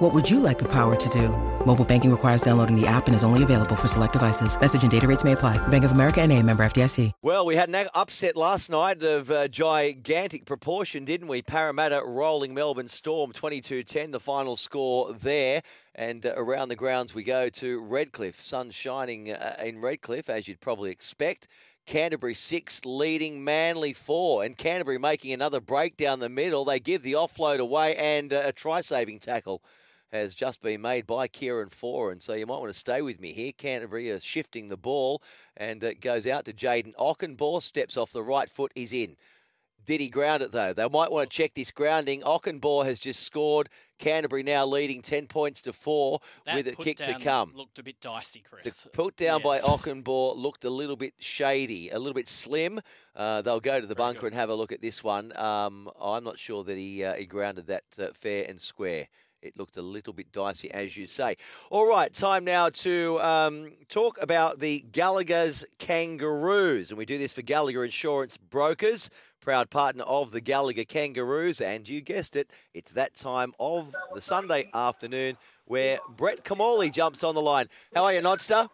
What would you like the power to do? Mobile banking requires downloading the app and is only available for select devices. Message and data rates may apply. Bank of America and a member FDIC. Well, we had an upset last night of uh, gigantic proportion, didn't we? Parramatta rolling Melbourne Storm 22-10, the final score there. And uh, around the grounds we go to Redcliffe. Sun shining uh, in Redcliffe, as you'd probably expect. Canterbury six, leading Manly four, and Canterbury making another break down the middle. They give the offload away and uh, a try-saving tackle has just been made by Kieran Foran. So you might want to stay with me here. Canterbury are shifting the ball, and it goes out to Jayden Okunbor. Steps off the right foot. He's in. Did he ground it though? They might want to check this grounding. Okunbor has just scored. Canterbury now leading 10 points to 4 That with a kick to come. Looked a bit dicey, Chris. The put down by Yes. Okunbor looked a little bit shady, a little bit slim. Uh, they'll go to the bunker and have a look at this one. Um, I'm not sure that he uh, he grounded that uh, fair and square. It looked a little bit dicey, as you say. All right, time now to um, talk about the Gallagher's Kangaroos. And we do this for Gallagher Insurance Brokers, proud partner of the Gallagher Kangaroos. And you guessed it, it's that time of the Sunday afternoon where Brett Kimmorley jumps on the line. How are you, Nodster?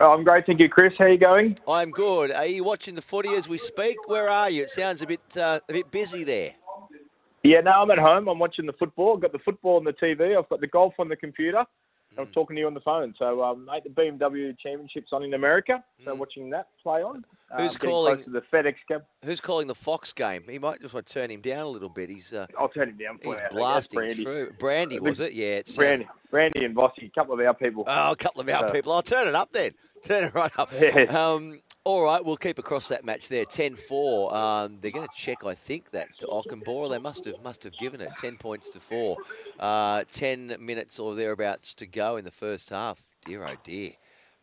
Oh, I'm great, thank you, Chris. How are you going? I'm good. Are you watching the footy as we speak? Where are you? It sounds a bit uh, a bit busy there. Yeah, no, I'm at home. I'm watching the football. I've got the football on the TV. I've got the golf on the computer. I'm talking to you on the phone. So, um, mate, the BMW Championships on in America. So, watching that play on. Hmm. Who's um, calling? The FedEx Cup. Who's calling the Fox game? He might just want to turn him down a little bit. He's uh, I'll turn him down he's you. I think that's blasting Brandy. through. Brandy was it? Yeah, it's uh, Brandy, Brandy and Bossy, a couple of our people. Oh, a couple of our So- people. I'll turn it up then. Turn it right up. Yeah. Um, all right, we'll keep across that match there. 10-4. Um, they're going to check, I think, that to Okunbor. They must have must have given it ten points to four. Uh, Ten minutes or thereabouts to go in the first half. Dear oh dear.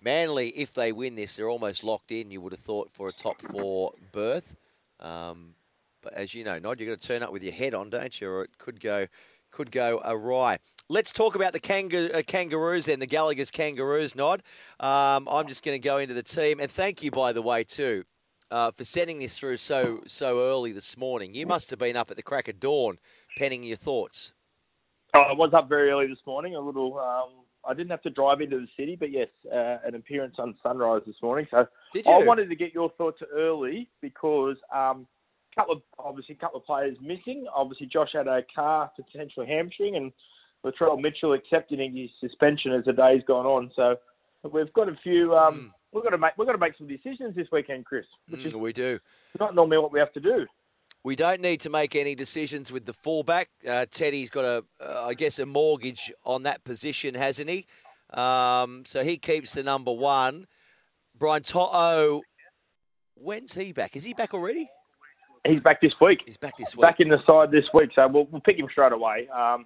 Manly, if they win this, they're almost locked in. You would have thought for a top four berth. Um, but as you know, Nod, you've got to turn up with your head on, don't you? Or it could go could go awry. Let's talk about the kanga- uh, Kangaroos then, the Gallagher's Kangaroos, Nod. Um, I'm just going to go into the team. And thank you, by the way, too, uh, for sending this through so so early this morning. You must have been up at the crack of dawn penning your thoughts. Oh, I was up very early this morning. A little. Um, I didn't have to drive into the city, but yes, uh, an appearance on Sunrise this morning. So Did I wanted to get your thoughts early because um, couple of obviously a couple of players missing. Obviously, Josh had a car potential hamstring, and Latrell Mitchell accepting his suspension as the day's gone on. So we've got a few. Um, We've got to make we've got to make some decisions this weekend, Chris, which is Mm, we do. not normally what we have to do. We don't need to make any decisions with the fullback. Uh, Teddy's got a, uh, I guess, a mortgage on that position, hasn't he? Um, so he keeps the number one. Brian To'o, when's he back? Is he back already? He's back this week. He's back this week. Back in the side this week, so we'll, we'll pick him straight away. Um.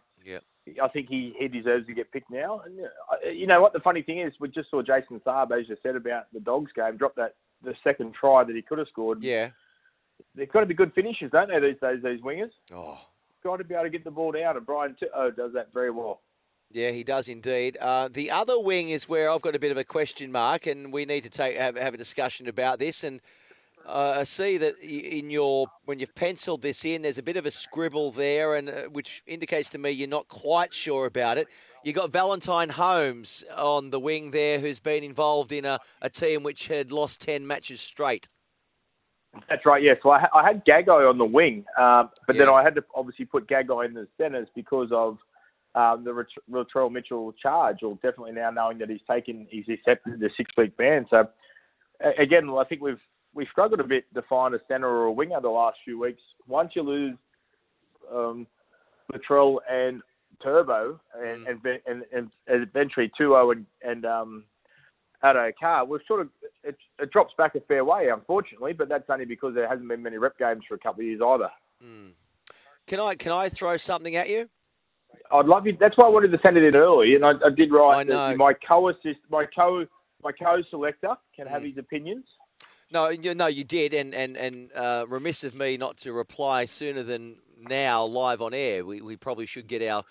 I think he, he deserves to get picked now. And uh, you know what? The funny thing is, we just saw Jason Saab, as you said about the Dogs game, drop that the second try that he could have scored. Yeah. They've got to be good finishers, don't they? These days, these wingers. Oh, Got to be able to get the ball down, and Brian To'o does that very well. yeah, he does indeed. Uh, the other wing is where I've got a bit of a question mark, and we need to take have, have a discussion about this. And uh, I see that in your when you've penciled this in, there's a bit of a scribble there, and uh, which indicates to me you're not quite sure about it. You got Valentine Holmes on the wing there, who's been involved in a, a team which had lost ten matches straight. That's right. Yes. Well, I, I had Gagai on the wing, um, but then I had to obviously put Gagai in the centres because of um, the Latrell Mitchell charge, or definitely now knowing that he's taken, he's accepted the six-week ban. So again, I think we've we struggled a bit to find a centre or a winger the last few weeks. Once you lose um, Latrell and Turbo, and and, and, and eventually To'o and and um, Addo Carr, we've sort of it, it drops back a fair way, unfortunately. But that's only because there hasn't been many rep games for a couple of years either. Can I can I throw something at you? I'd love you. That's why I wanted to send it in early, and I, I did write I know. my co-assist, my co, my co-selector can have his opinions. No, you, no, you did, and and and uh, remiss of me not to reply sooner than now, live on air. We we probably should get our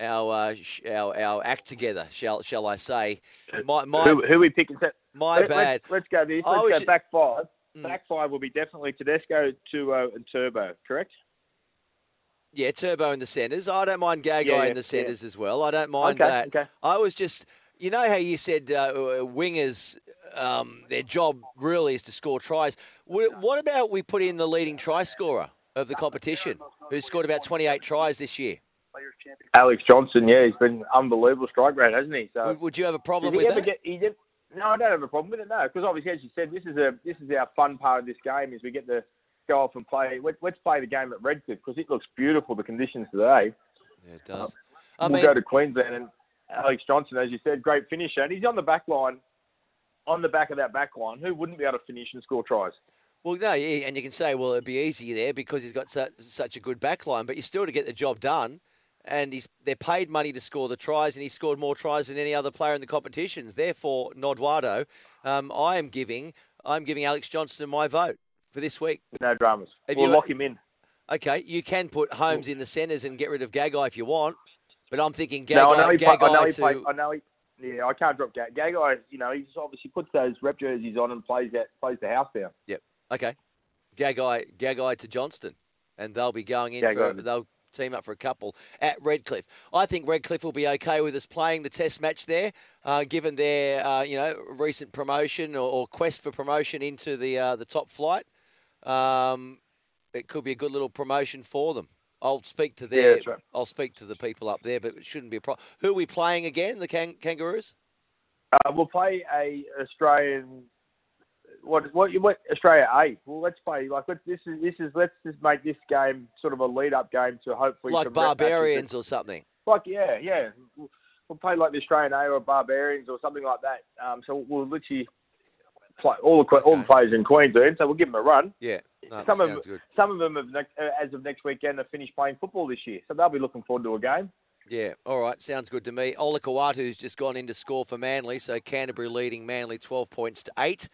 our uh, sh- our, our act together, shall shall I say? My my who, who we picking? my Let, bad. Let's, let's go this. Let's was- go back five. Mm. Back five will be definitely Tedesco, To'o, and Turbo. Correct? Yeah, Turbo in the centres. I don't mind Gagai Yeah, in the centres as well. I don't mind Okay, that. okay. I was just, you know how you said uh, wingers, um, their job really is to score tries. What, what about we put in the leading try scorer of the competition, who's scored about 28 tries this year? Alex Johnston. Yeah, he's been unbelievable strike rate, hasn't he? So Would, you have a problem with that? get? Did. No, I don't have a problem with it. No, because obviously, as you said, this is a this is our fun part of this game. Is we get to go off and play. Let, let's play the game at Redcliffe because it looks beautiful. The conditions today. Yeah, it does. I we'll mean, go to Queensland and Alex Johnson, as you said, great finisher, and he's on the back line. On the back of that back line, who wouldn't be able to finish and score tries? well, no, yeah, and you can say, well, it'd be easy there because he's got such, such a good back line, but you still to get the job done. And he's they're paid money to score the tries, and he scored more tries than any other player in the competitions. Therefore, Nodwado, um, I am giving I'm giving Alex Johnston my vote for this week. No dramas. Have we'll you- lock him in. Okay, you can put Holmes in the centres and get rid of Gagai if you want, but I'm thinking no, I know Gagai, he. Play, I know he. to I know he. Yeah, I can't drop Gag. Gagai, you know, he's obviously puts those rep jerseys on and plays that plays the house down. Yep. Okay, Gagai Gagai to Johnston, and they'll be going in Gagai. for they'll team up for a couple at Redcliffe. I think Redcliffe will be okay with us playing the Test match there, uh, given their uh, you know recent promotion or, or quest for promotion into the uh, the top flight. Um, it could be a good little promotion for them. I'll speak to Yeah, their that's right. I'll speak to the people up there, but it shouldn't be a problem. Who are we playing again? The can- Kangaroos. Uh, we'll play a Australian. What what what Australia A? Well, let's play like let's, this is this is let's just make this game sort of a lead up game to hopefully like some rep matches barbarians or something. Like yeah yeah, we'll, we'll play like the Australian A or barbarians or something like that. Um, so we'll literally play all the que- all the players in Queensland. So we'll give them a run. Yeah, no, some of good. some of them have next, as of next weekend have finished playing football this year, so they'll be looking forward to a game. Yeah, all right, sounds good to me. Olakau'atu's just gone in to score for Manly, so Canterbury leading Manly 12 points to 8,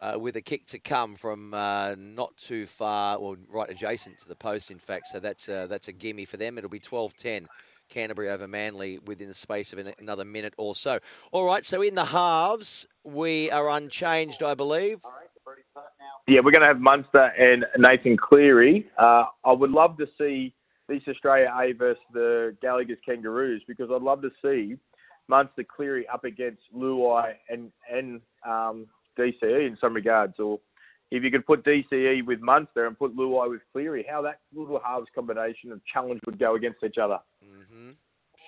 uh, with a kick to come from uh, not too far, or right adjacent to the post, in fact, so that's, uh, that's a gimme for them. It'll be 12 10. Canterbury over Manly within the space of an, another minute or so. All right, so in the halves, we are unchanged, I believe. Yeah, we're going to have Munster and Nathan Cleary. Uh, I would love to see this Australia A versus the Gallagher's Kangaroos because I'd love to see Munster Cleary up against Luai and and um, DCE in some regards. Or if you could put DCE with Munster and put Luai with Cleary, how that little halves combination of challenge would go against each other. Mm-hmm.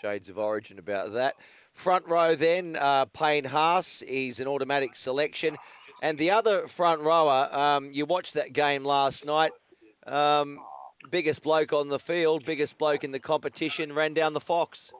Shades of origin about that. Front row then, uh, Payne Haas. is an automatic selection. And the other front rower, um, you watched that game last night. Um, biggest bloke on the field, biggest bloke in the competition, ran down the Fox.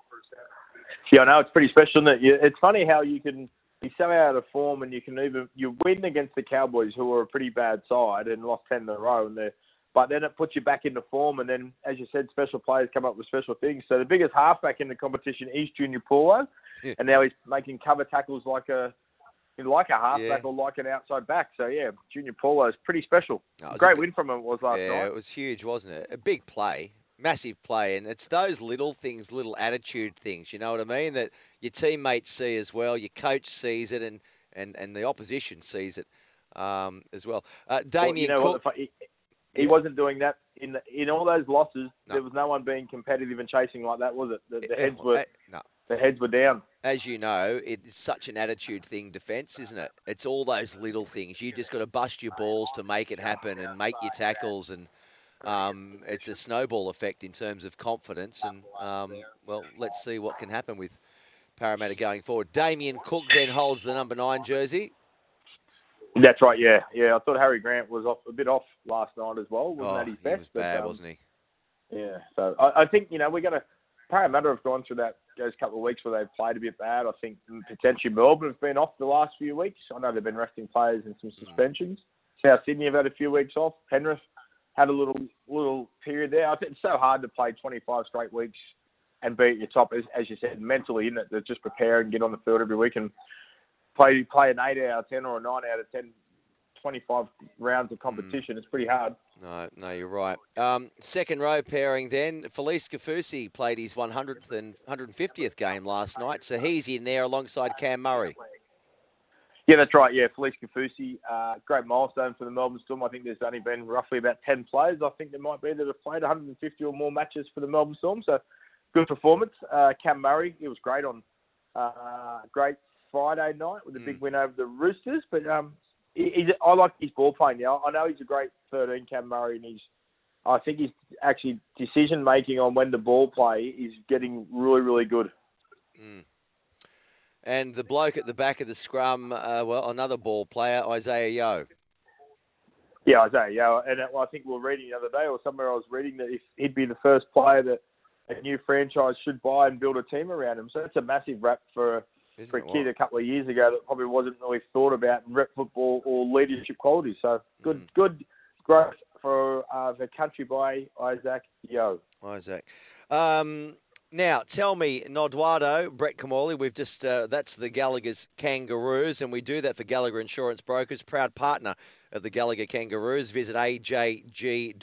Yeah, I know it's pretty special, isn't it? It's funny how you can be so out of form and you can even you win against the Cowboys, who are a pretty bad side and lost ten in a row, and they're but then it puts you back into form, and then as you said, special players come up with special things. So the biggest halfback in the competition is Junior Paulo, Yeah. and now he's making cover tackles like a like a halfback Yeah. or like an outside back. So yeah, Junior Paulo is pretty special. No, it was a Great win from him it was last yeah, night. it was huge, wasn't it? A big play, massive play, and it's those little things, little attitude things. You know what I mean? That your teammates see as well, your coach sees it, and and, and the opposition sees it um, as well. Uh, Well, Damien you know Cook. He, he Yeah. wasn't doing that in the, in all those losses. No. There was no one being competitive and chasing like that, was it? The, the Eh, heads were eh, no. the heads were down. As you know, it's such an attitude thing, defence, isn't it? It's all those little things. You just got to bust your balls to make it happen and make your tackles, and um, it's a snowball effect in terms of confidence. And um, well, let's see what can happen with Parramatta going forward. Damien Cook then holds the number nine jersey. That's right. Yeah, yeah. I thought Harry Grant was off a bit off last night as well. Wasn't Oh, that his best? he was But, bad, um, wasn't he? Yeah. So I, I think you know we're going to Parramatta have gone through that those couple of weeks where they've played a bit bad. I think potentially Melbourne have been off the last few weeks. I know they've been resting players and some Mm. suspensions. South Sydney have had a few weeks off. Penrith had a little little period there. I think it's so hard to play 25 straight weeks and be at your top, as, as you said, mentally, isn't it? To just prepare and get on the field every week and play play an eight out of ten or a nine out of ten 25 rounds of competition. Mm. It's pretty hard. No, no, you're right. Um, second row pairing then. Felise Kaufusi played his 100th and 150th game last night, so he's in there alongside Cam Murray. Yeah, that's right. Yeah, Felise Kaufusi, uh, great milestone for the Melbourne Storm. I think there's only been roughly about 10 players. I think there might be that have played 150 or more matches for the Melbourne Storm. So good performance. Uh, Cam Murray, it was great on uh, great Friday night with a mm. big win over the Roosters. But um, he, I like his ball playing now. I know he's a great 13, Cam Murray, and he's I think his actually decision making on when the ball play is getting really, really good. Mm. And the bloke at the back of the scrum, uh, well, another ball player, Isaiah Yeo. Yeah, Isaah Yeo. And I think we were reading the other day, or somewhere I was reading that if he'd be the first player that a new franchise should buy and build a team around him. So that's a massive rap for Isn't for a kid a couple of years ago that probably wasn't really thought about in rep football or leadership qualities. So good, mm. good growth for uh, the country by Isaah Yeo. Isaac. Um, now, tell me, Noduado, Brett Kimmorley, we've just, uh, that's the Gallagher's Kangaroos, and we do that for Gallagher Insurance Brokers, proud partner of the Gallagher Kangaroos. Visit ajg.com.au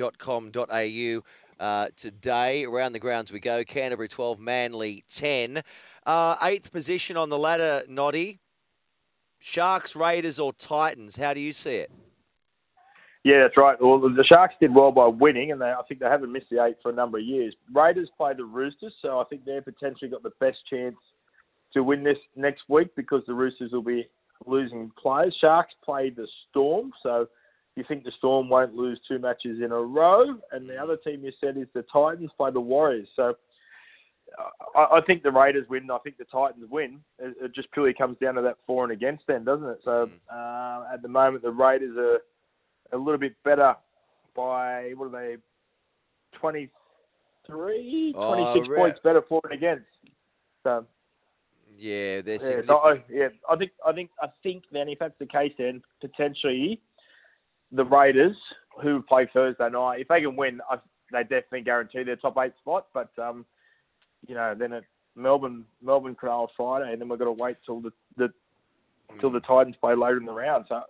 uh, today. Around the grounds we go. Canterbury 12, Manly 10. Uh, eighth position on the ladder, Noddy. Sharks, Raiders, or Titans? How do you see it? Yeah, that's right. Well, the Sharks did well by winning, and they, I think they haven't missed the eight for a number of years. Raiders play the Roosters, so I think they've potentially got the best chance to win this next week because the Roosters will be losing players. Sharks play the Storm, so you think the Storm won't lose two matches in a row. And the other team you said is the Titans play the Warriors. So I, I think the Raiders win. I think the Titans win. It, it, just purely comes down to that for and against then, doesn't it? So mm. uh, at the moment, the Raiders are a little bit better by what are they? 23, oh, 26 points better for and against. So yeah, they're yeah, no, yeah, I think I think I think then if that's the case, then potentially the Raiders who play Thursday night, if they can win, I, they definitely guarantee their top eight spot. But um, you know, then at Melbourne, Melbourne Cronulla Friday, and then we've got to wait till the, the till the Titans play later in the round. So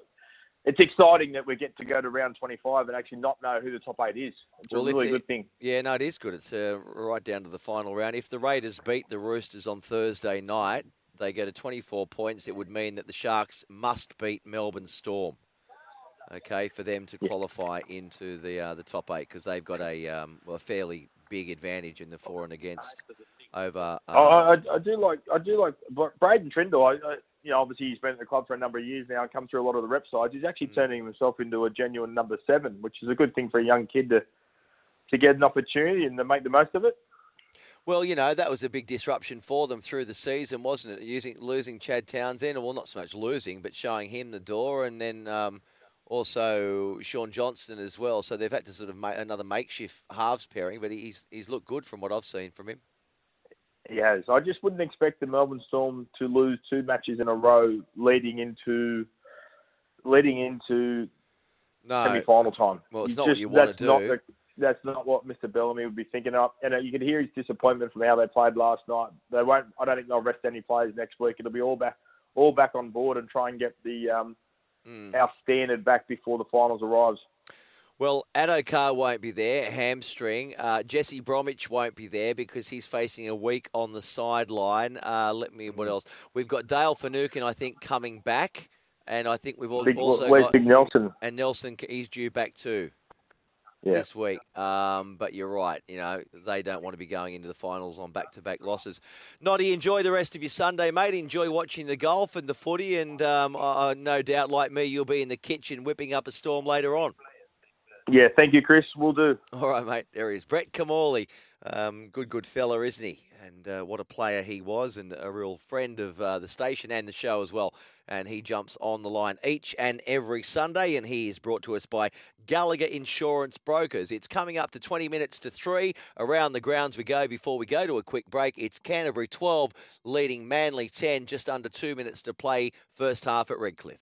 it's exciting that we get to go to round 25 and actually not know who the top eight is. It's well, a really good thing. Yeah, no, it is good. It's uh, right down to the final round. If the Raiders beat the Roosters on Thursday night, they go to 24 points. It would mean that the Sharks must beat Melbourne Storm. Okay, for them to qualify yeah. into the uh, the top eight because they've got a um, well, a fairly big advantage in the for and against over. Um, oh, I, I, do like I do like Braydon Trindall. I, I, you know, obviously he's been at the club for a number of years now and come through a lot of the rep sides. He's actually mm. turning himself into a genuine number seven, which is a good thing for a young kid to to get an opportunity and to make the most of it. Well, you know that was a big disruption for them through the season, wasn't it? Using losing Chad Townsend, well, not so much losing, but showing him the door, and then um, also Shaun Johnson as well. So they've had to sort of make another makeshift halves pairing, but he's he's looked good from what I've seen from him. He has. I just wouldn't expect the Melbourne Storm to lose two matches in a row leading into leading into no. semi-final time. Well, it's not just, what you want to do. The, that's not what Mr. Bellamy would be thinking of. And uh, you can hear his disappointment from how they played last night. They won't. I don't think they'll rest any players next week. It'll be all back, all back on board and try and get the um, mm. our standard back before the finals arrives. Well, Addo-Carr won't be there, hamstring. Uh, Jesse Bromwich won't be there because he's facing a week on the sideline. Uh, let me, what else? We've got Dale Finucane, I think, coming back. And I think we've big, also where's got... Big Nelson? And Nelson, he's due back too yeah. this week. Um, but you're right. You know, they don't want to be going into the finals on back to back losses. Noddy, enjoy the rest of your Sunday, mate. Enjoy watching the golf and the footy. And um, no doubt, like me, you'll be in the kitchen whipping up a storm later on. Yeah, thank you, Chris. We'll do. All right, mate. There he is. Brett Kimmorley. Um, good, good fella, isn't he? And uh, what a player he was, and a real friend of uh, the station and the show as well. And he jumps on the line each and every Sunday, and he is brought to us by Gallagher Insurance Brokers. It's coming up to 20 minutes to three. Around the grounds we go before we go to a quick break. It's Canterbury 12 leading Manly 10, just under two minutes to play first half at Redcliffe.